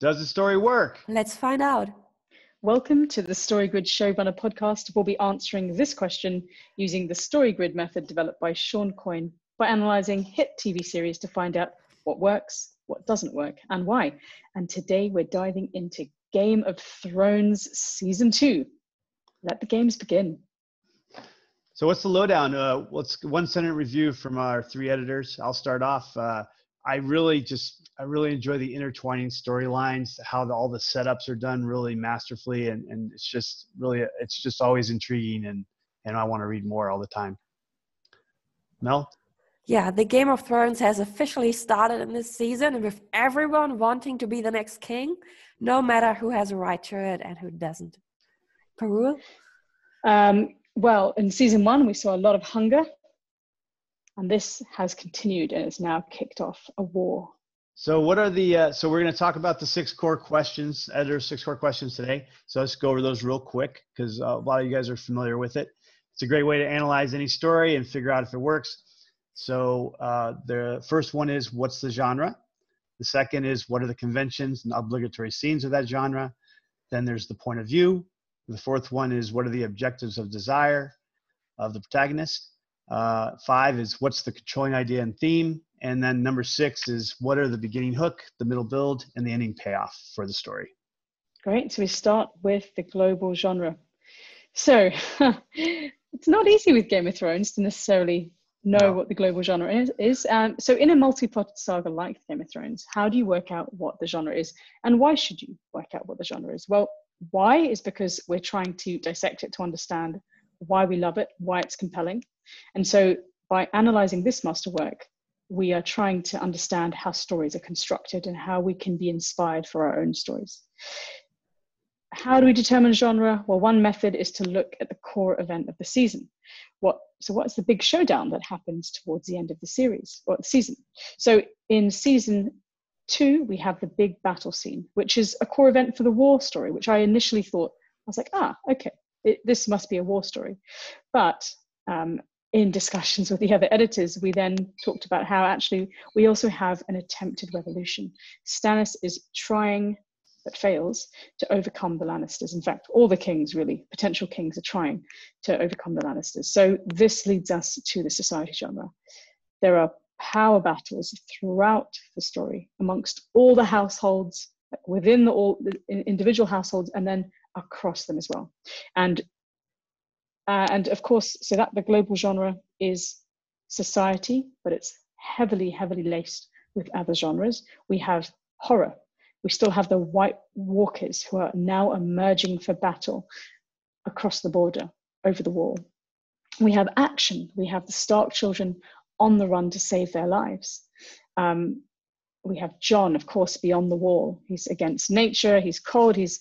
Does the story work? Let's find out. Welcome to the StoryGrid Showrunner podcast. We'll be answering this question using the StoryGrid method developed by Shawn Coyne by analyzing hit TV series to find out what works, what doesn't work, and why. And today we're diving into Game of Thrones Season 2. Let the games begin. So, what's the lowdown? Uh, what's one sentence review from our three editors? I'll start off. Uh, I really just I really enjoy the intertwining storylines, how the, all the setups are done really masterfully, and, and it's just really it's just always intriguing, and and I want to read more all the time. Mel. Yeah, the Game of Thrones has officially started in this season, with everyone wanting to be the next king, no matter who has a right to it and who doesn't. Parul? Um, well, in season one, we saw a lot of hunger, and this has continued and it's now kicked off a war. So, what are the? Uh, so, we're going to talk about the six core questions, editor six core questions today. So, let's go over those real quick because uh, a lot of you guys are familiar with it. It's a great way to analyze any story and figure out if it works. So, uh, the first one is what's the genre? The second is what are the conventions and obligatory scenes of that genre? Then there's the point of view, the fourth one is what are the objectives of desire of the protagonist? Uh, five is what's the controlling idea and theme? And then number six is what are the beginning hook, the middle build, and the ending payoff for the story? Great. So we start with the global genre. So it's not easy with Game of Thrones to necessarily know no. what the global genre is. is. Um, so in a multi-plotted saga like Game of Thrones, how do you work out what the genre is, and why should you work out what the genre is? Well, why is because we're trying to dissect it to understand why we love it, why it's compelling. And so by analyzing this masterwork, we are trying to understand how stories are constructed and how we can be inspired for our own stories. How do we determine genre? Well, one method is to look at the core event of the season. What, so what's the big showdown that happens towards the end of the series or the season? So in season Two, we have the big battle scene, which is a core event for the war story, which I initially thought, I was like, ah, okay, it, this must be a war story. But um, in discussions with the other editors, we then talked about how actually we also have an attempted revolution. Stannis is trying, but fails, to overcome the Lannisters. In fact, all the kings, really, potential kings, are trying to overcome the Lannisters. So this leads us to the society genre. There are power battles throughout the story amongst all the households within the all the individual households and then across them as well and uh, and of course so that the global genre is society but it's heavily heavily laced with other genres we have horror we still have the white walkers who are now emerging for battle across the border over the wall we have action we have the stark children on the run to save their lives. Um, we have Jon, of course, beyond the wall. He's against nature. He's cold. He's,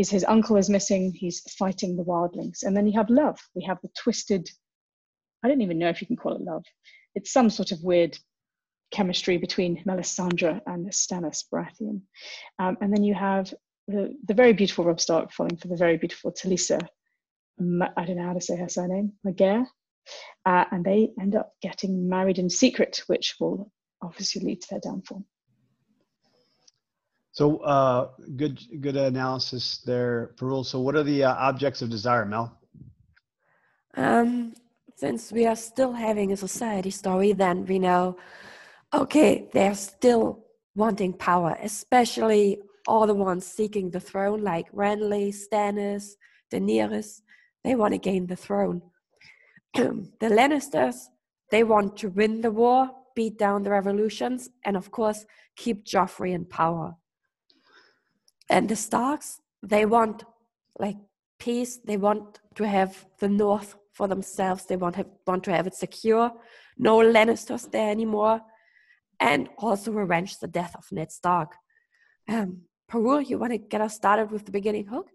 he's his uncle is missing. He's fighting the wildlings. And then you have love. We have the twisted. I don't even know if you can call it love. It's some sort of weird chemistry between Melisandre and Stannis Baratheon. Um, and then you have the, the very beautiful Robb Stark falling for the very beautiful Talisa. I don't know how to say her surname. Magere uh, and they end up getting married in secret, which will obviously lead to their downfall. So uh, good, good analysis there, Parul. So what are the uh, objects of desire, Mel? Um, since we are still having a society story, then we know, okay, they're still wanting power, especially all the ones seeking the throne, like Renly, Stannis, Daenerys. They want to gain the throne. the Lannisters, they want to win the war, beat down the revolutions, and of course, keep Joffrey in power. And the Starks, they want like peace. They want to have the North for themselves. They want, have, want to have it secure. No Lannisters there anymore. And also revenge the death of Ned Stark. Um, Parul, you want to get us started with the beginning hook?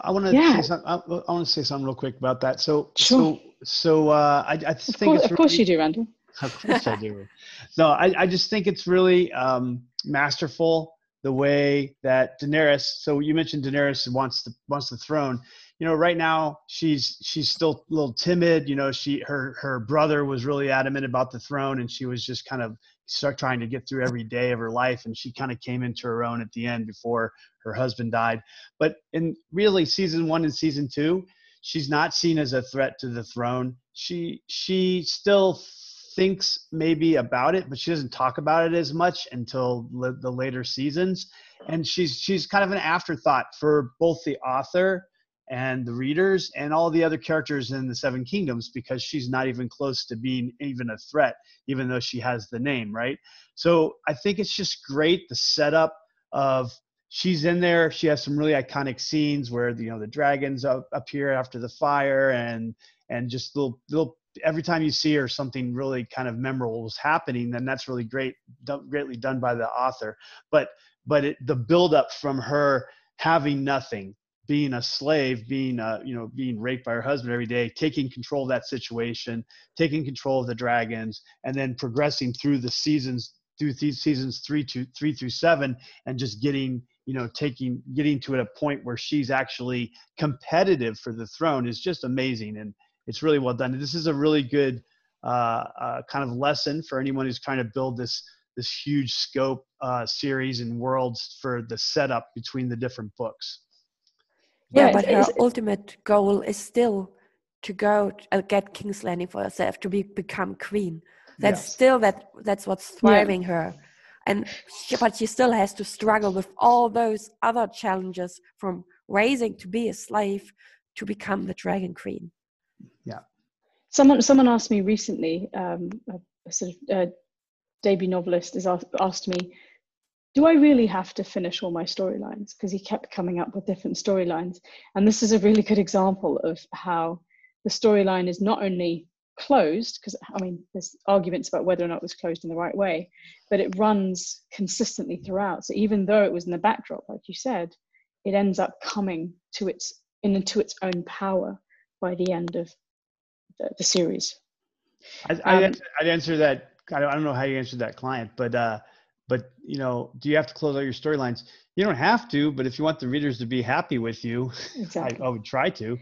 I want to. Yeah. Say I, I want to say something real quick about that. So, sure. so so uh, I, I think course, it's of course you do, Randall. Of course I do. No, I, I just think it's really um, masterful the way that Daenerys. So you mentioned Daenerys wants the wants the throne. You know, right now she's she's still a little timid. You know, she her her brother was really adamant about the throne, and she was just kind of start trying to get through every day of her life and she kind of came into her own at the end before her husband died but in really season one and season two she's not seen as a threat to the throne she she still thinks maybe about it but she doesn't talk about it as much until the later seasons. And she's she's kind of an afterthought for both the author and the readers and all the other characters in the seven kingdoms because she's not even close to being even a threat even though she has the name right? So i think it's just great the setup of she's in there she has some really iconic scenes where you know the dragons up, appear after the fire and and just little little every time you see her something really kind of memorable is happening then that's really great greatly done by the author. But but it, the build up from her having nothing being a slave, being uh, you know being raped by her husband every day, taking control of that situation, taking control of the dragons, and then progressing through the seasons through these seasons three to three through seven, and just getting you know taking getting to a point where she's actually competitive for the throne is just amazing, and it's really well done. This is a really good uh, uh, kind of lesson for anyone who's trying to build this this huge scope uh, series and worlds for the setup between the different books. Yeah, yeah but her ultimate goal is still to go uh, get King's Landing for herself to be become queen. That's yes. still that that's what's thriving yeah. her, and she, but she still has to struggle with all those other challenges from raising to be a slave to become the Dragon Queen. Someone someone asked me recently, um, a, a sort of uh, debut novelist has asked, asked me, do I really have to finish all my storylines? Because he kept coming up with different storylines. And this is a really good example of how the storyline is not only closed, because I mean, there's arguments about whether or not it was closed in the right way, but it runs consistently throughout. So even though it was in the backdrop, like you said, it ends up coming to its into its own power by the end of the, the series. I, I'd, um, answer, I'd answer that. I don't know how you answered that client, but uh, but you know do you have to close all your storylines you don't have to but if you want the readers to be happy with you exactly. I, I, would try to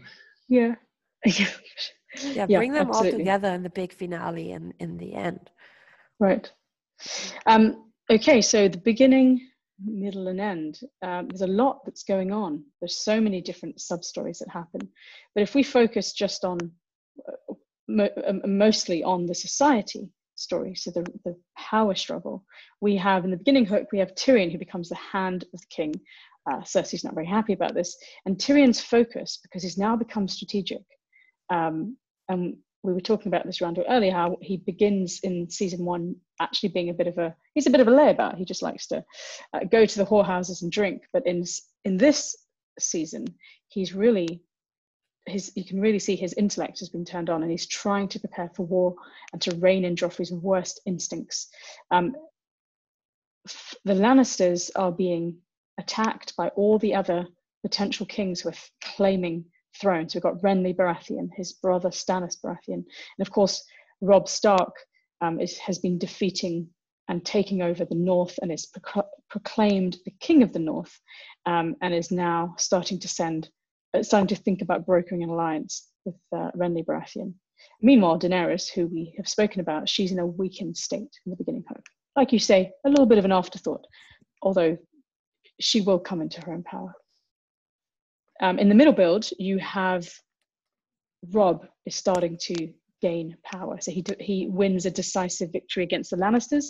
yeah yeah bring them absolutely. all together in the big finale and in the end right um okay so the beginning middle and end um, there's a lot that's going on there's so many different sub stories that happen but if we focus just on uh, mostly on the society story, so the, the power struggle. We have in the beginning hook, we have Tyrion who becomes the hand of the king. Uh, Cersei's not very happy about this. And Tyrion's focus, because he's now become strategic, um, and we were talking about this Randall earlier, how he begins in season one actually being a bit of a, he's a bit of a layabout. He just likes to uh, go to the whorehouses and drink. But in, in this season, he's really his you can really see his intellect has been turned on and he's trying to prepare for war and to rein in Joffrey's worst instincts. Um, the Lannisters are being attacked by all the other potential kings who are claiming thrones. We've got Renly Baratheon, his brother Stannis Baratheon, and of course Robb Stark um, is, has been defeating and taking over the north and is pro- proclaimed the king of the north um, and is now starting to send starting to think about brokering an alliance with uh, Renly Baratheon. Meanwhile, Daenerys, who we have spoken about, she's in a weakened state in the beginning hope. Like you say, a little bit of an afterthought, although she will come into her own power. Um, in the middle build, you have Robb is starting to gain power. So he, he wins a decisive victory against the Lannisters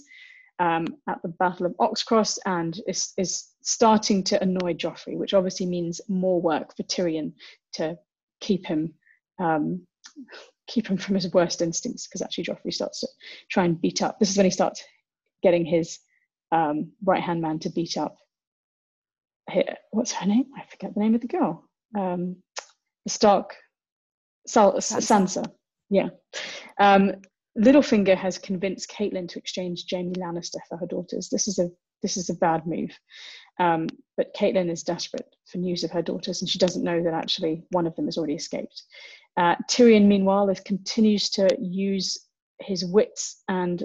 um, at the Battle of Oxcross and is, is starting to annoy Joffrey, which obviously means more work for Tyrion to keep him um, keep him from his worst instincts. Because actually, Joffrey starts to try and beat up. This is when he starts getting his um, right hand man to beat up. What's her name? I forget the name of the girl. Um, the Stark, Sal- Sansa. Sansa. Yeah. Littlefinger has convinced Catelyn to exchange Jaime Lannister for her daughters. This is a this is a bad move. Um, but Catelyn is desperate for news of her daughters, and she doesn't know that actually one of them has already escaped. Uh, Tyrion, meanwhile, is, continues to use his wits and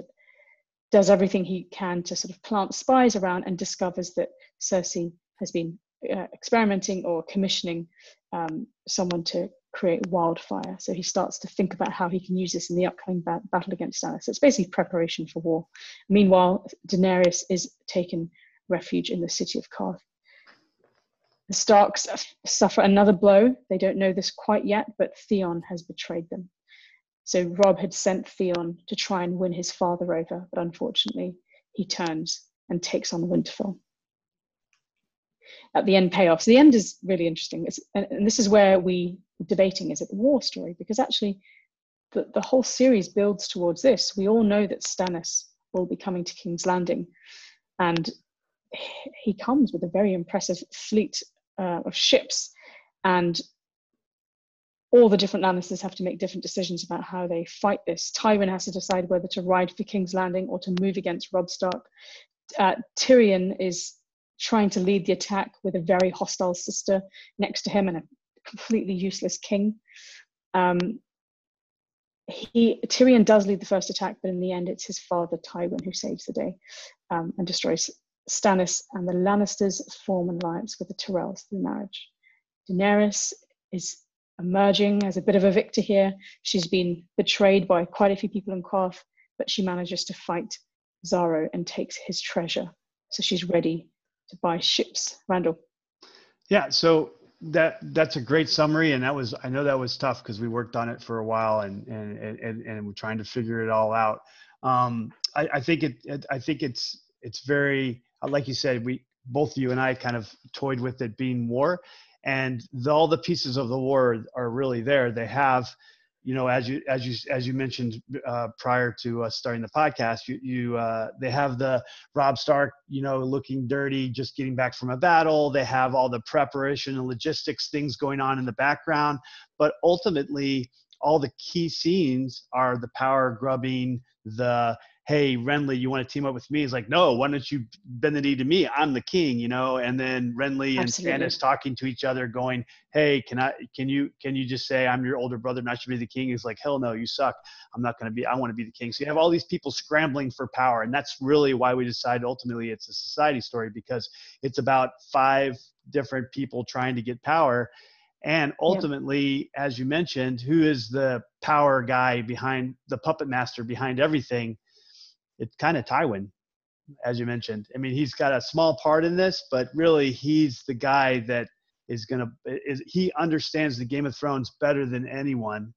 does everything he can to sort of plant spies around and discovers that Cersei has been uh, experimenting or commissioning um, someone to create wildfire. So he starts to think about how he can use this in the upcoming ba- battle against Stannis. So it's basically preparation for war. Meanwhile, Daenerys is taken refuge in the city of Qarth. The Starks suffer another blow. They don't know this quite yet, but Theon has betrayed them. So Robb had sent Theon to try and win his father over, but unfortunately, he turns and takes on Winterfell. At the end payoff. So the end is really interesting. It's, and, and this is where we debating is it a war story? Because actually, the, the whole series builds towards this. We all know that Stannis will be coming to King's Landing, and he comes with a very impressive fleet uh, of ships, and all the different Lannisters have to make different decisions about how they fight this. Tywin has to decide whether to ride for King's Landing or to move against Robb Stark. Uh, Tyrion is trying to lead the attack with a very hostile sister next to him and a completely useless king. Um, he Tyrion does lead the first attack, but in the end, it's his father Tywin who saves the day um, and destroys Stannis. And the Lannisters form an alliance with the Tyrells through marriage. Daenerys is emerging as a bit of a victor here. She's been betrayed by quite a few people in Qarth, but she manages to fight Xaro and takes his treasure. So she's ready to buy ships. Randall. Yeah, so that that's a great summary, and that was I know that was tough because we worked on it for a while and and and and we're trying to figure it all out. Um, I, I think it, I think it's it's very like you said we both you and I kind of toyed with it being war, and the, all the pieces of the war are really there. They have you know, as you as you as you mentioned uh, prior to us starting the podcast, you you uh, they have the Robb Stark, you know, looking dirty, just getting back from a battle. They have all the preparation and logistics things going on in the background, but ultimately, all the key scenes are the power grubbing, the hey renly you want to team up with me? He's like no why don't you bend the knee to me? I'm the king you know? And then renly and stannis talking to each other going hey can i can you can you just say i'm your older brother and i should be the king? He's like hell no you suck. I'm not going to be i want to be the king. So you have all these people scrambling for power and that's really why we decided ultimately it's a society story because it's about five different people trying to get power. And ultimately yeah. as you mentioned who is the power guy behind the puppet master behind everything it's kind of Tywin, as you mentioned. I mean, he's got a small part in this, but really he's the guy that is going to is he understands the Game of Thrones better than anyone.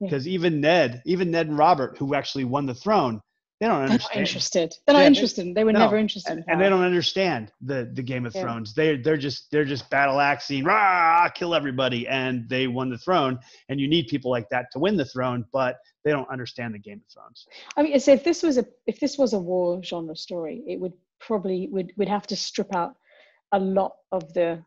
Because yeah. even Ned, even Ned and Robert, who actually won the throne, they don't understand. They're not interested. They're not yeah, interested. They were no. never interested. And, and, they don't understand the the Game of yeah. Thrones. They they're just they're just battle axing, rah, kill everybody, and they won the throne. And you need people like that to win the throne, but they don't understand the Game of Thrones. I mean, so if this was a if this was a war genre story, it would probably would would have to strip out a lot of the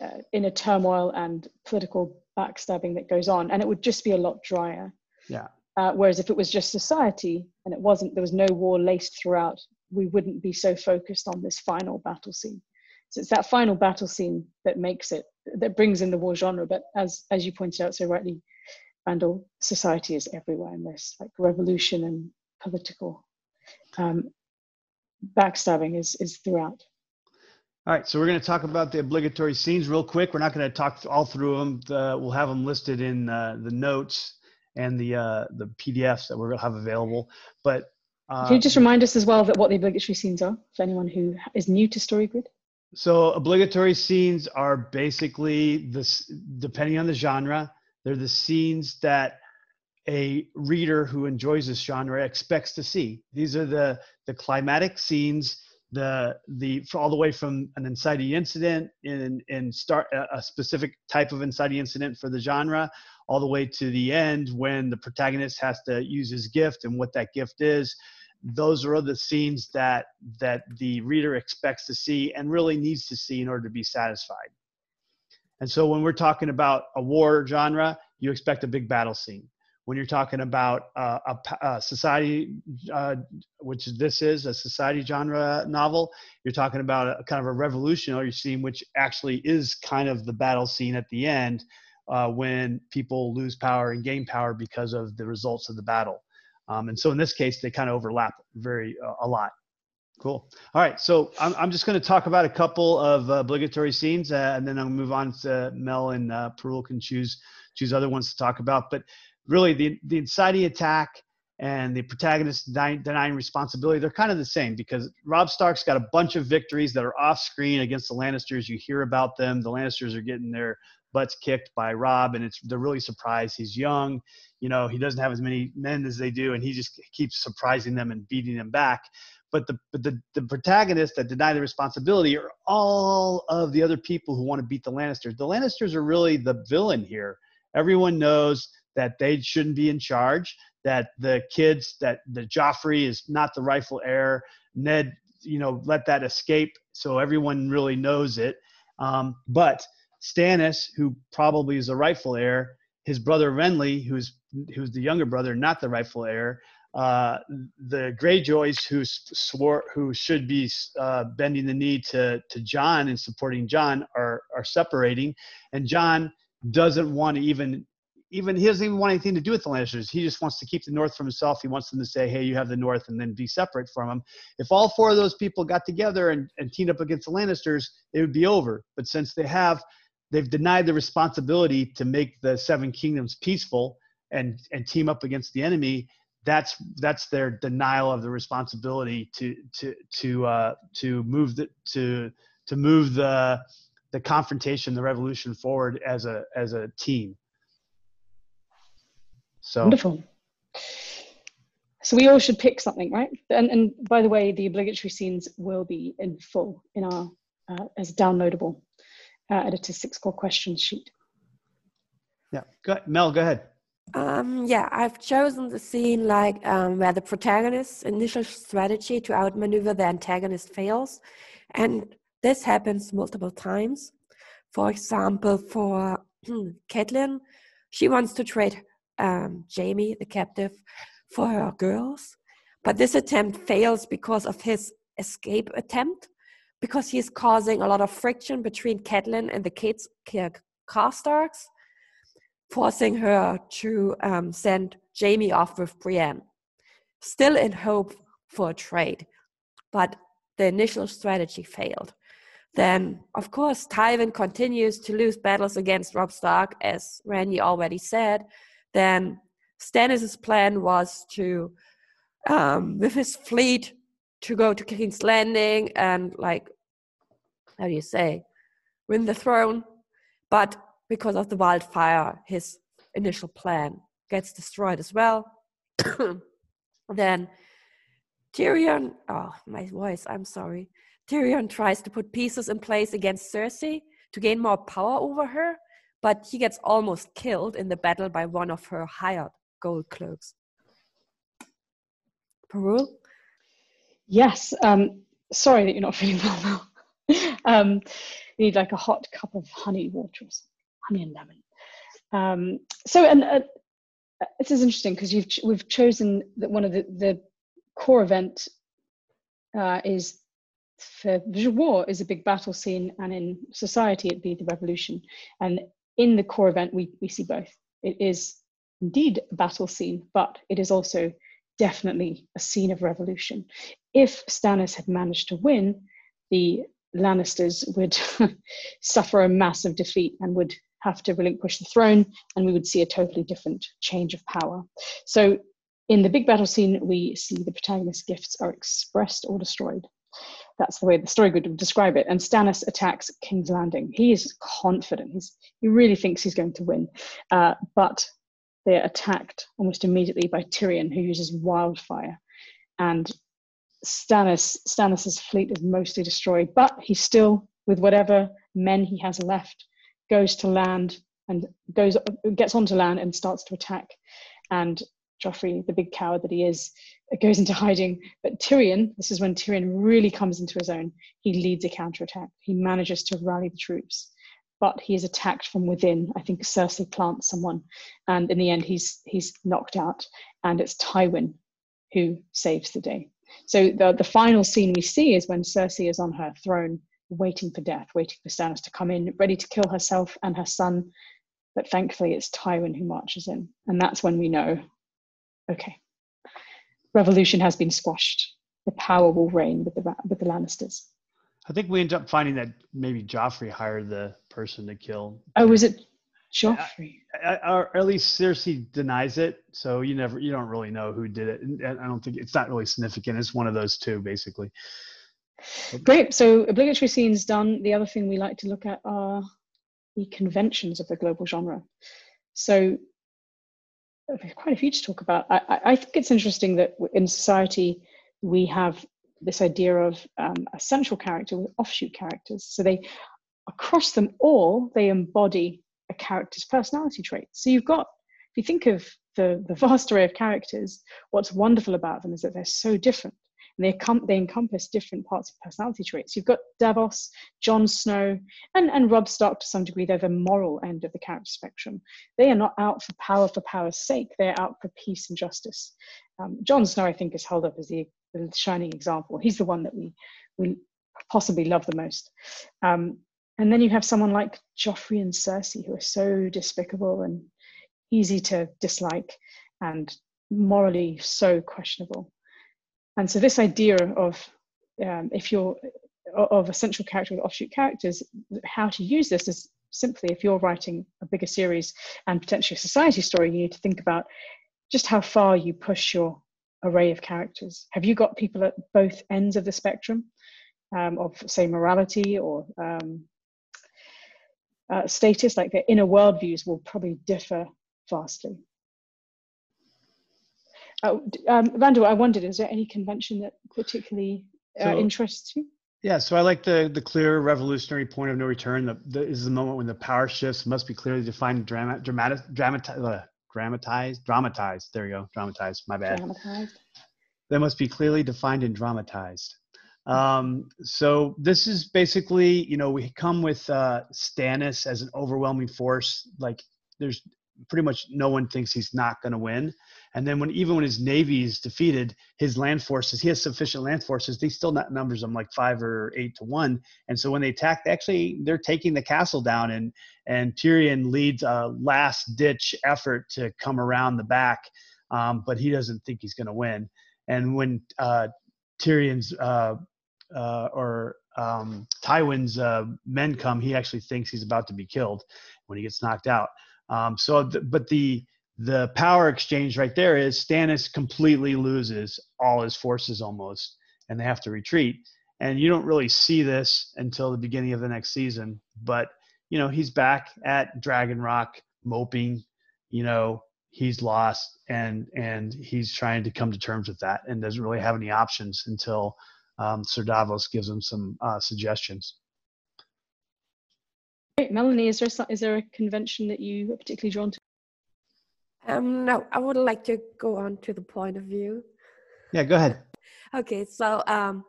uh, inner turmoil and political backstabbing that goes on, and it would just be a lot drier. Yeah. Uh, whereas if it was just society and it wasn't, there was no war laced throughout, we wouldn't be so focused on this final battle scene. So it's that final battle scene that makes it, that brings in the war genre. But as as you pointed out so rightly, Randall, society is everywhere in this, like revolution and political um, backstabbing is is throughout. All right, so we're going to talk about the obligatory scenes real quick. We're not going to talk all through them. The, we'll have them listed in uh, the notes and the uh, the PDFs that we're going to have available. But uh, can you just remind us as well that what the obligatory scenes are for anyone who is new to StoryGrid? So obligatory scenes are basically this, depending on the genre, they're the scenes that a reader who enjoys this genre expects to see. These are the the climatic scenes, the the all the way from an inciting incident in in start a specific type of inciting incident for the genre, all the way to the end when the protagonist has to use his gift and what that gift is. Those are the scenes that that the reader expects to see and really needs to see in order to be satisfied. And so when we're talking about a war genre you expect a big battle scene. When you're talking about uh, a, a, society uh, which this is a society genre novel you're talking about a kind of a revolutionary scene which actually is kind of the battle scene at the end uh, when people lose power and gain power because of the results of the battle. Um, and so in this case, they kind of overlap very uh, a lot. Cool. All right. So I'm, I'm just going to talk about a couple of uh, obligatory scenes, uh, and then I'll move on to Mel and uh, Parul can choose choose other ones to talk about. But really, the the inciting attack and the protagonist denying, denying responsibility, they're kind of the same because Robb Stark's got a bunch of victories that are off screen against the Lannisters. You hear about them. The Lannisters are getting their butts kicked by Robb, and it's they're really surprised. He's young, you know, he doesn't have as many men as they do, and he just keeps surprising them and beating them back. But the but the, the protagonists that deny the responsibility are all of the other people who want to beat the Lannisters. The Lannisters are really the villain here. Everyone knows that they shouldn't be in charge. That the kids that the Joffrey is not the rightful heir. Ned, you know, let that escape, so everyone really knows it. Um, but Stannis, who probably is the rightful heir, his brother Renly, who's who's the younger brother, not the rightful heir, uh, the Greyjoys, who swore who should be uh, bending the knee to to Jon and supporting John, are are separating, and John doesn't want to even even he doesn't even want anything to do with the Lannisters. He just wants to keep the North for himself. He wants them to say, "Hey, you have the North," and then be separate from him. If all four of those people got together and, and teamed up against the Lannisters, it would be over. But since they have they've denied the responsibility to make the seven kingdoms peaceful and and team up against the enemy. That's that's their denial of the responsibility to to to uh, to move the to to move the the confrontation the revolution forward as a as a team. So wonderful. So we all should pick something right? And and by the way the obligatory scenes will be in full in our uh, as downloadable uh, editor six core questions sheet. Yeah, go ahead. Mel, go ahead. Um, yeah, I've chosen the scene like um, where the protagonist's initial strategy to outmaneuver the antagonist fails, and this happens multiple times. For example, for Catelyn, she wants to trade um, Jaime, the captive, for her girls, but this attempt fails because of his escape attempt because he's causing a lot of friction between Catelyn and the kids, Karstarks, forcing her to um, send Jaime off with Brienne, still in hope for a trade. But the initial strategy failed. Then, of course, Tywin continues to lose battles against Robb Stark, as Randy already said. Then Stannis' plan was to, um, with his fleet, to go to King's Landing and like how do you say win the throne, but because of the wildfire, his initial plan gets destroyed as well. then Tyrion, oh my voice, I'm sorry. Tyrion tries to put pieces in place against Cersei to gain more power over her, but he gets almost killed in the battle by one of her hired gold cloaks. Parul? Yes. Um, sorry that you're not feeling well now. um, you need like a hot cup of honey water or something, honey and lemon. Um, so, and uh, this is interesting because you've we've chosen that one of the, the core event uh, is for war is a big battle scene, and in society it'd be the revolution. And in the core event, we we see both. It is indeed a battle scene, but it is also definitely a scene of revolution if Stannis had managed to win, the Lannisters would suffer a massive defeat and would have to relinquish the throne, and we would see a totally different change of power. So, in the big battle scene, we see the protagonist's gifts are expressed or destroyed. That's the way the story would describe it. And Stannis attacks King's Landing. He is confident. He's, he really thinks he's going to win. Uh, but they're attacked almost immediately by Tyrion, who uses wildfire. And Stannis Stannis's fleet is mostly destroyed, but he still, with whatever men he has left, goes to land and goes gets onto land and starts to attack. And Joffrey, the big coward that he is, goes into hiding. But Tyrion, this is when Tyrion really comes into his own. He leads a counterattack. He manages to rally the troops, but he is attacked from within. I think Cersei plants someone, and in the end, he's he's knocked out. And it's Tywin who saves the day. So the, the final scene we see is when Cersei is on her throne, waiting for death, waiting for Stannis to come in, ready to kill herself and her son. But thankfully, it's Tywin who marches in. And that's when we know okay, revolution has been squashed. The power will reign with the, with the Lannisters. I think we end up finding that maybe Joffrey hired the person to kill. Oh, was it Joffrey? or at least Cersei denies it. So you never, you don't really know who did it. And I don't think it's not really significant. It's one of those two, basically. Great. So obligatory scenes done. The other thing we like to look at are the conventions of the global genre. So quite a few to talk about. I, I think it's interesting that in society we have this idea of um, a central character with offshoot characters. So they, across them all, they embody a character's personality traits. So you've got, if you think of the, the vast array of characters, what's wonderful about them is that they're so different. And they, they encompass different parts of personality traits. You've got Davos, Jon Snow, and, and Robb Stark to some degree. They're the moral end of the character spectrum. They are not out for power for power's sake. They're out for peace and justice. Um, Jon Snow, I think, is held up as the, the shining example. He's the one that we, we possibly love the most. Um, and then you have someone like Joffrey and Cersei, who are so despicable and easy to dislike and morally so questionable. And so this idea of um, if you're of a central character with offshoot characters, how to use this is simply if you're writing a bigger series and potentially a society story, you need to think about just how far you push your array of characters. Have you got people at both ends of the spectrum um, of, say, morality or um, uh, status? Like their inner worldviews will probably differ vastly. Uh, um, Randall, I wondered, is there any convention that particularly uh, so, interests you? Yeah, so I like the the clear revolutionary point of no return. The, the is the moment when the power shifts must be clearly defined, drama, dramatic, dramatized, uh, dramatized, dramatized. There you go, dramatized. My bad. Dramatized. They must be clearly defined and dramatized. Um, so this is basically, you know, we come with uh, Stannis as an overwhelming force. Like there's pretty much no one thinks he's not going to win. And then when even when his navy is defeated, his land forces he has sufficient land forces. They still not numbers them like five or eight to one. And so when they attack, they actually they're taking the castle down, and and Tyrion leads a last ditch effort to come around the back, um, but he doesn't think he's going to win. And when uh, Tyrion's uh, uh, or um, Tywin's uh, men come, he actually thinks he's about to be killed when he gets knocked out. Um, so, th- but the the power exchange right there is Stannis completely loses all his forces almost, and they have to retreat. And you don't really see this until the beginning of the next season. But you know, he's back at Dragon Rock, moping. You know, he's lost, and and he's trying to come to terms with that, and doesn't really have any options until um, Sir Davos gives him some uh, suggestions. Melanie, is there is there a convention that you are particularly drawn to? Um, no, I would like to go on to the point of view. Yeah, go ahead. Okay, so um,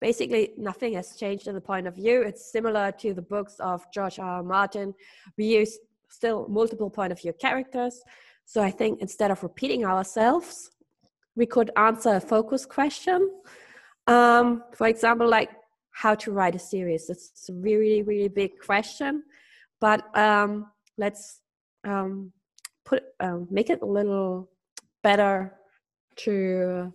basically nothing has changed in the point of view. It's similar to the books of George R. R. Martin. We use still multiple point of view characters. So I think instead of repeating ourselves, we could answer a focus question. Um, for example, like how to write a series. It's a really, really big question, but um, let's um, put um, make it a little better to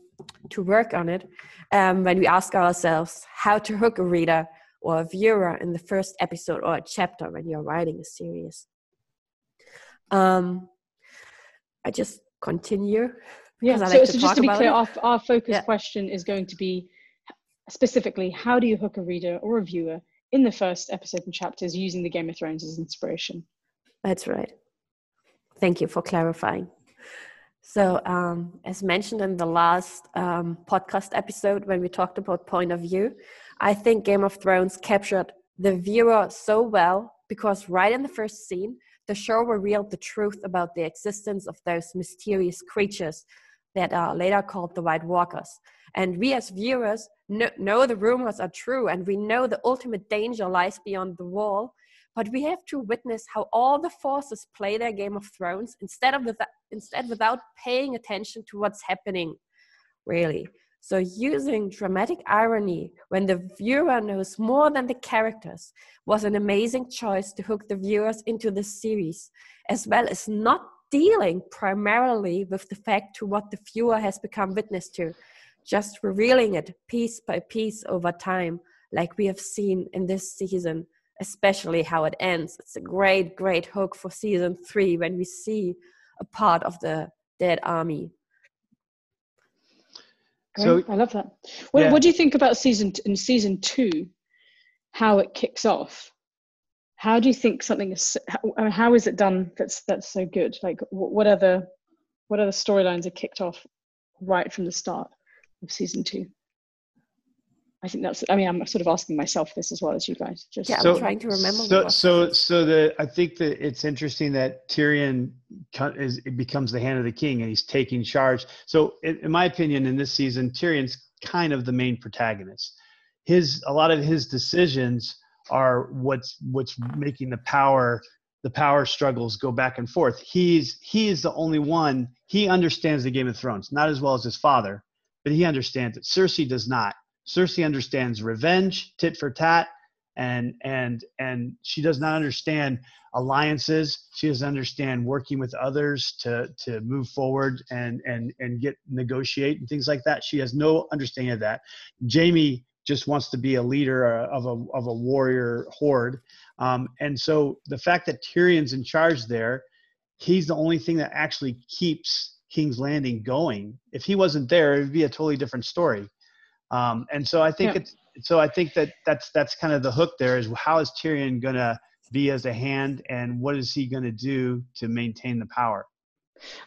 to work on it um, when we ask ourselves how to hook a reader or a viewer in the first episode or a chapter when you're writing a series. Um, I just continue. Yeah. So, so just to be clear, our, our focus yeah. question is going to be specifically how do you hook a reader or a viewer in the first episode and chapters using the Game of Thrones as inspiration? That's right. Thank you for clarifying. So, um, as mentioned in the last um, podcast episode when we talked about point of view, I think Game of Thrones captured the viewer so well because right in the first scene, the show revealed the truth about the existence of those mysterious creatures that are later called the White Walkers. And we as viewers know, know the rumors are true and we know the ultimate danger lies beyond the wall. But we have to witness how all the forces play their Game of Thrones instead of instead without paying attention to what's happening, really. So using dramatic irony when the viewer knows more than the characters was an amazing choice to hook the viewers into the series, as well as not dealing primarily with the fact to what the viewer has become witness to, just revealing it piece by piece over time, like we have seen in this season, especially how it ends. It's a great, great hook for season three when we see a part of the dead army. So I love that. What, yeah. what do you think about season t- in season two? How it kicks off? How do you think something is? How, how is it done? That's that's so good. Like what are the what are the storylines are kicked off right from the start of season two? I think that's. I mean, I'm sort of asking myself this as well as you guys. Just yeah, so, I'm trying to remember. So, so, so the. I think that it's interesting that Tyrion is it becomes the hand of the king and he's taking charge. So, in, in my opinion, in this season, Tyrion's kind of the main protagonist. His a lot of his decisions are what's what's making the power the power struggles go back and forth. He's he is the only one. He understands the Game of Thrones not as well as his father, but he understands it. Cersei does not Cersei understands revenge, tit for tat, and and and she does not understand alliances. She doesn't understand working with others to to move forward and and and get negotiate and things like that. She has no understanding of that. Jaime just wants to be a leader uh, of a of a warrior horde, um, and so the fact that Tyrion's in charge there, he's the only thing that actually keeps King's Landing going. If he wasn't there, it would be a totally different story. Um, and so I think yeah. it's so I think that that's that's kind of the hook there is how is Tyrion gonna be as a hand and what is he gonna do to maintain the power?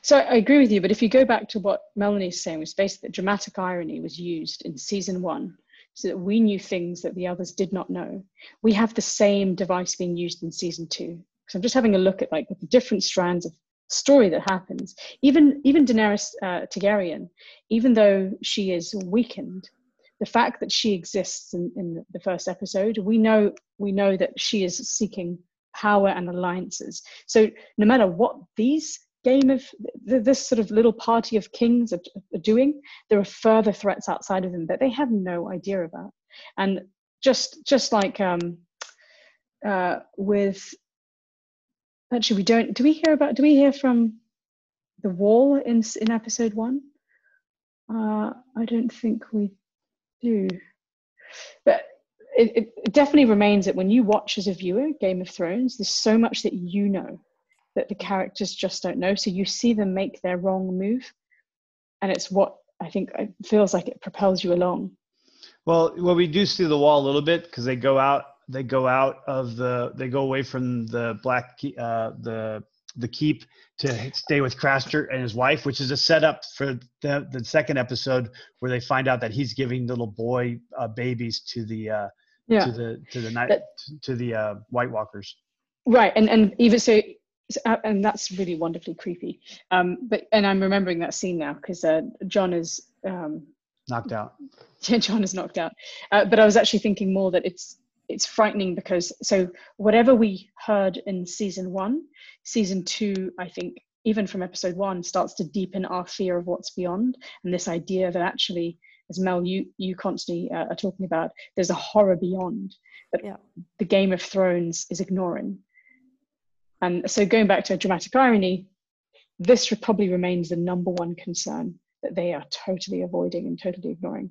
So I agree with you, but if you go back to what Melanie's saying, was basically that dramatic irony was used in season one so that we knew things that the others did not know. We have the same device being used in season two. So I'm just having a look at like the different strands of story that happens. Even even Daenerys uh, Targaryen, even though she is weakened, the fact that she exists in, in the first episode, we know we know that she is seeking power and alliances. So no matter what these game of this sort of little party of kings are, are doing, there are further threats outside of them that they have no idea about. And just just like um, uh, with actually we don't do we hear about do we hear from the wall in in episode one? Uh, I don't think we do. But it, it definitely remains that when you watch as a viewer Game of Thrones, there's so much that you know that the characters just don't know. So you see them make their wrong move, and it's what I think it feels like it propels you along. Well, well, we do see the wall a little bit because they go out. They go out of the. They go away from the black. Uh, the the keep to stay with Craster and his wife, which is a setup for the, the second episode where they find out that he's giving little boy uh, babies to the uh, yeah. to the to the night to the uh, White Walkers. Right, and and even so, uh, and that's really wonderfully creepy. Um, but and I'm remembering that scene now because uh, Jon is um, knocked out. Yeah, Jon is knocked out. Uh, but I was actually thinking more that it's it's frightening because so whatever we heard in season one season two i think even from episode one starts to deepen our fear of what's beyond and this idea that actually as mel you you constantly uh, are talking about there's a horror beyond that yeah. the game of thrones is ignoring and so going back to dramatic irony this probably remains the number one concern that they are totally avoiding and totally ignoring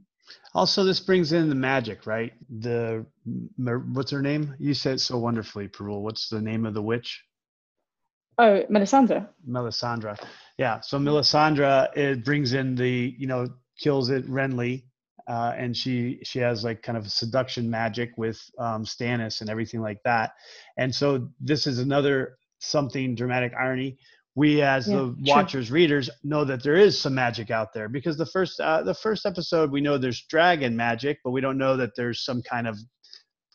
also, this brings in the magic, right? The what's her name? You said so wonderfully, Parul. What's the name of the witch? Oh, Melisandre. Melisandre. Yeah. So Melisandre it brings in the you know kills it Renly, uh, and she she has like kind of seduction magic with um, Stannis and everything like that. And so this is another something dramatic irony we as yeah, the watchers readers know that there is some magic out there because the first uh, the first episode we know there's dragon magic but we don't know that there's some kind of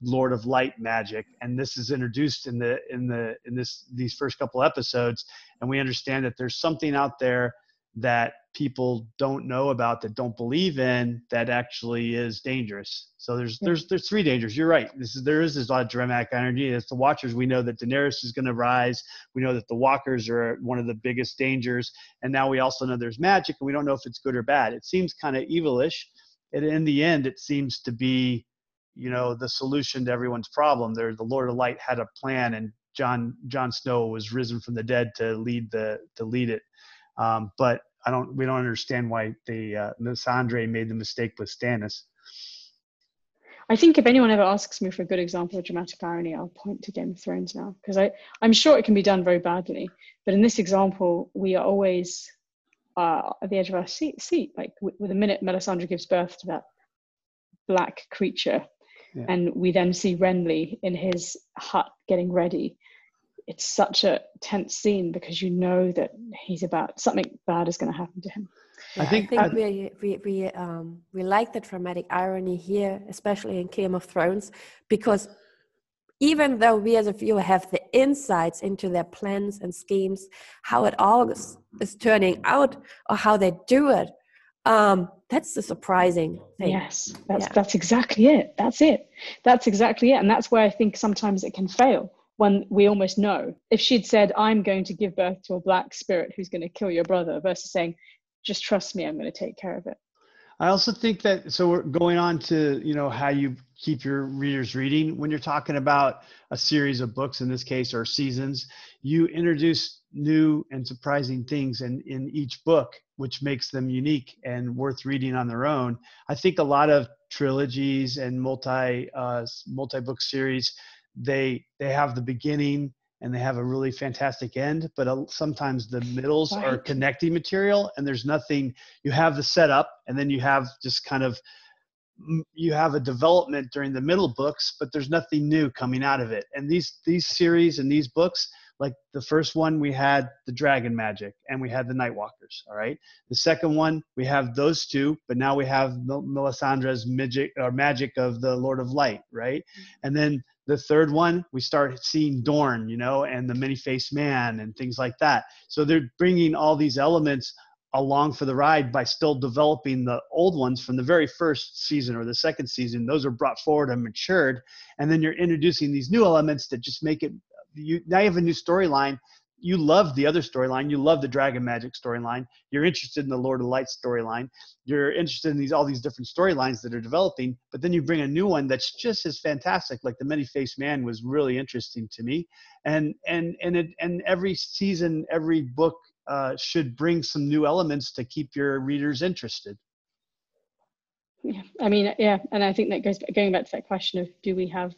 lord of light magic. And this is introduced in the in the in this these first couple episodes. And we understand that there's something out there that people don't know about that don't believe in that actually is dangerous. So there's there's there's three dangers. You're right. This is there is this lot of dramatic energy. As the watchers we know that daenerys is going to rise. We know that the walkers are one of the biggest dangers. And now we also know there's magic and we don't know if it's good or bad. It seems kind of evilish and in the end it seems to be you know the solution to everyone's problem. There the lord of light had a plan and jon jon snow was risen from the dead to lead the to lead it um, but I don't we don't understand why the uh, Andre made the mistake with Stannis. I think if anyone ever asks me for a good example of dramatic irony, I'll point to Game of Thrones now because I I'm sure it can be done very badly, but in this example, we are always uh, at the edge of our seat. seat. Like with, with the minute Melisandre gives birth to that black creature, yeah. and we then see Renly in his hut getting ready. It's such a tense scene because you know that he's about something bad is going to happen to him. I think, I think we we we um we like the dramatic irony here, especially in Game of Thrones, because even though we as a viewer have the insights into their plans and schemes, how it all is, is turning out or how they do it, um, that's the surprising thing. Yes, that's yeah. that's exactly it. That's it. That's exactly it, and that's where I think sometimes it can fail when we almost know. If she'd said, "I'm going to give birth to a black spirit who's going to kill your brother," versus saying, just trust me i'm going to take care of it i also think that so we're going on to you know how you keep your readers reading when you're talking about a series of books in this case or seasons you introduce new and surprising things in, in each book which makes them unique and worth reading on their own i think a lot of trilogies and multi uh, multi book series they they have the beginning and they have a really fantastic end but uh, sometimes the middles right. are connecting material and there's nothing you have the setup and then you have just kind of you have a development during the middle books but there's nothing new coming out of it and these these series and these books like the first one we had the dragon magic and we had the nightwalkers all right the second one we have those two but now we have melisandre's magic or magic of the lord of light right mm-hmm. and then the third one we start seeing dorne you know and the many-faced man and things like that. So they're bringing all these elements along for the ride by still developing the old ones from the very first season or the second season. Those are brought forward and matured. And then you're introducing these new elements that just make it you now you have a new storyline you love the other storyline. You love the Dragon Magic storyline. You're interested in the Lord of Light storyline. You're interested in these all these different storylines that are developing. But then you bring a new one that's just as fantastic. Like the Many Faced Man was really interesting to me, and and and it, and every season, every book uh, should bring some new elements to keep your readers interested. Yeah, I mean, yeah, and I think that goes going back to that question of do we have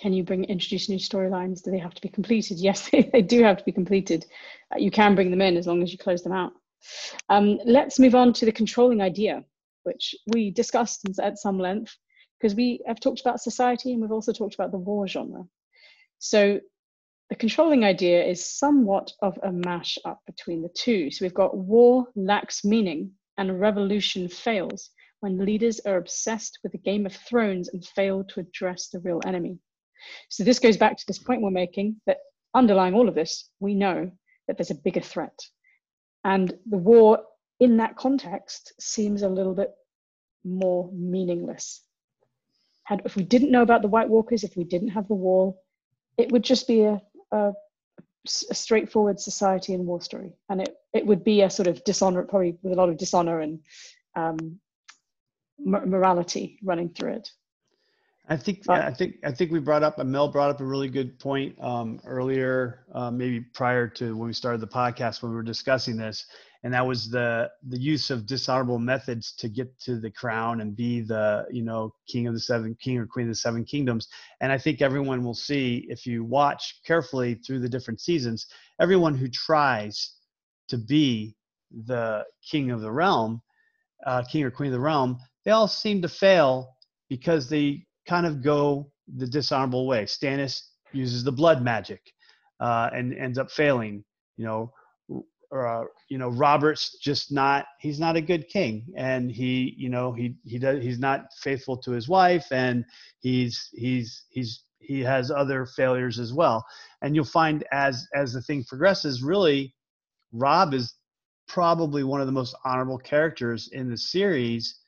can you bring introduce new storylines? Do they have to be completed? Yes they, do have to be completed. Uh, you can bring them in as long as you close them out. Um, let's move on to the controlling idea which we discussed at some length because we have talked about society and we've also talked about the war genre. So the controlling idea is somewhat of a mash up between the two. So we've got war lacks meaning and revolution fails when leaders are obsessed with the Game of Thrones and fail to address the real enemy. So this goes back to this point we're making that underlying all of this, we know that there's a bigger threat. And the war in that context seems a little bit more meaningless. Had, if we didn't know about the White Walkers, if we didn't have the wall, it would just be a, a, a straightforward society and war story. And it, it would be a sort of dishonor, probably with a lot of dishonor and um, morality running through it. I think uh, I think I think we brought up Mel brought up a really good point um, earlier, uh, maybe prior to when we started the podcast when we were discussing this, and that was the the use of dishonorable methods to get to the crown and be the you know king of the seven king or queen of the seven kingdoms. And I think everyone will see if you watch carefully through the different seasons, everyone who tries to be the king of the realm, uh, king or queen of the realm, they all seem to fail because they kind of go the dishonorable way. Stannis uses the blood magic uh, and ends up failing. You know, uh, you know, Robert's just not. He's not a good king, and he, you know, he he does. He's not faithful to his wife, and he's he's he's he has other failures as well. And you'll find as as the thing progresses, really, Robb is probably one of the most honorable characters in the series,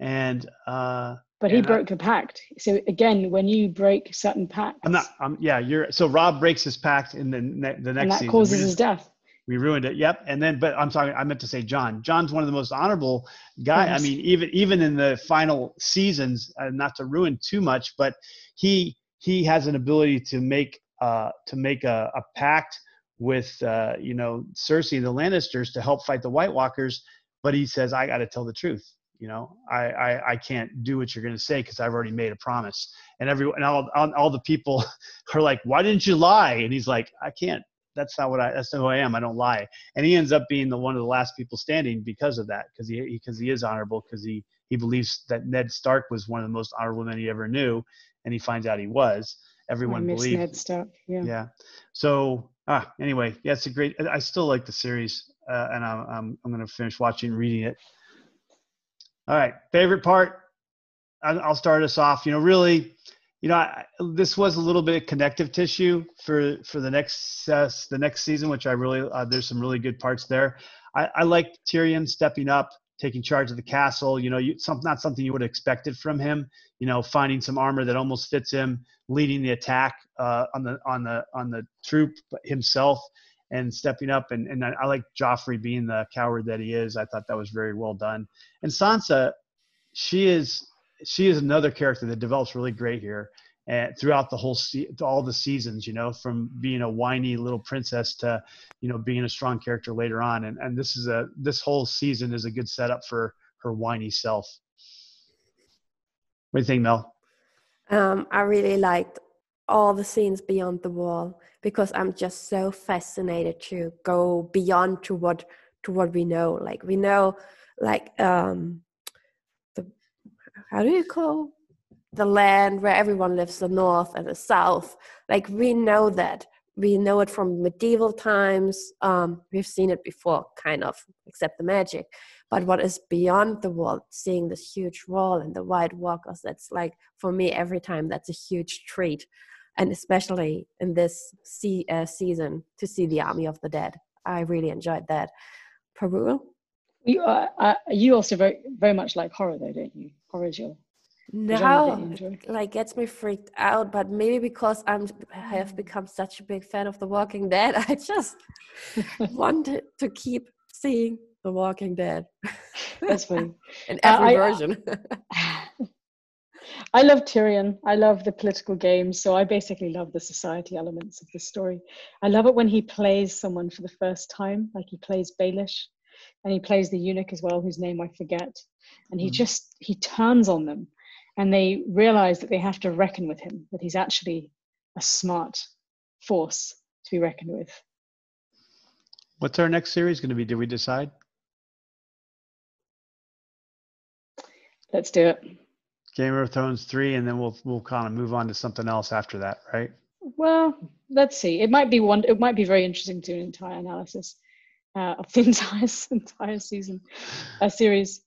and uh, but he broke I, the pact. So again, when you break certain pacts, I'm not. Um, yeah, you're. So Robb breaks his pact in the ne- the next. And that season. causes just, his death. We ruined it. Yep. And then, but I'm sorry, I meant to say Jon. Jon's one of the most honorable guy. Yes. I mean, even even in the final seasons, uh, not to ruin too much, but he he has an ability to make uh to make a, a pact with uh you know Cersei and the Lannisters to help fight the White Walkers. But he says, I got to tell the truth you know i i, I can't do what you're going to say because i've already made a promise and everyone all, all, all the people are like why didn't you lie and he's like i can't. That's not what i that's not who i am. I don't lie and he ends up being the one of the last people standing because of that because he because he is honorable because he he believes that ned stark was one of the most honorable men he ever knew and he finds out he was. Everyone believes Ned Stark. Yeah. yeah. So ah anyway yeah it's a great i still like the series uh, and i'm i'm, I'm going to finish watching reading it all right favorite part? I'll start us off. You know really you know I, this was a little bit of connective tissue for for the next uh, the next season which i really uh, there's some really good parts there. I i like tyrion stepping up taking charge of the castle you know you, some, not something you would have expected from him you know finding some armor that almost fits him leading the attack uh, on the on the on the troop himself and stepping up and, and I like Joffrey being the coward that he is. I thought that was very well done. And Sansa, she is she is another character that develops really great here and throughout the whole se- all the seasons you know from being a whiny little princess to you know being a strong character later on and and this is a this whole season is a good setup for her whiny self what do you think mel Um, I really liked all the scenes beyond the wall because I'm just so fascinated to go beyond to what to what we know. Like we know, like um, the how do you call the land where everyone lives, the north and the south. Like we know that. We know it from medieval times. Um, we've seen it before, kind of, except the magic. But what is beyond the wall, seeing this huge wall and the white walkers, that's like for me every time that's a huge treat, and especially in this se- uh, season to see the army of the dead. I really enjoyed that. Perul? You, uh, uh, you also very very much like horror though, don't you? Horror is your the genre you No, like gets me freaked out, but maybe because I'm I have become such a big fan of The Walking Dead, I just wanted to keep seeing The Walking Dead That's funny. in Uh, every I- version. I love Tyrion. I love the political games. So I basically love the society elements of the story. I love it when he plays someone for the first time, like he plays Baelish, and he plays the eunuch as well, whose name I forget. And he Mhm. just he turns on them, and they realize that they have to reckon with him. That he's actually a smart force to be reckoned with. what's our next series going to be did we decide Let's do it. Game of thrones 3 and then we'll we'll kind of move on to something else after that right Well, let's see. It might be one. It might be very interesting to do an entire analysis uh, of the entire entire season, uh, series.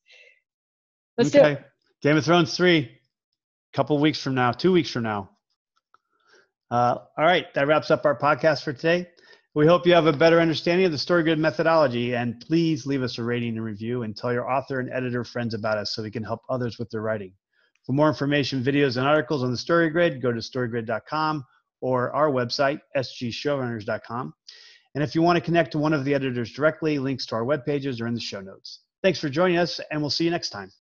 Let's do it. Game of Thrones three, a couple weeks from now, two weeks from now. Uh, all right, that wraps up our podcast for today. We hope you have a better understanding of the story StoryGrid methodology, and please leave us a rating and review, and tell your author and editor friends about us so we can help others with their writing. For more information, videos, and articles on the StoryGrid, go to storygrid.com or our website, sgshowrunners.com. And if you want to connect to one of the editors directly, links to our web pages are in the show notes. Thanks for joining us, and we'll see you next time.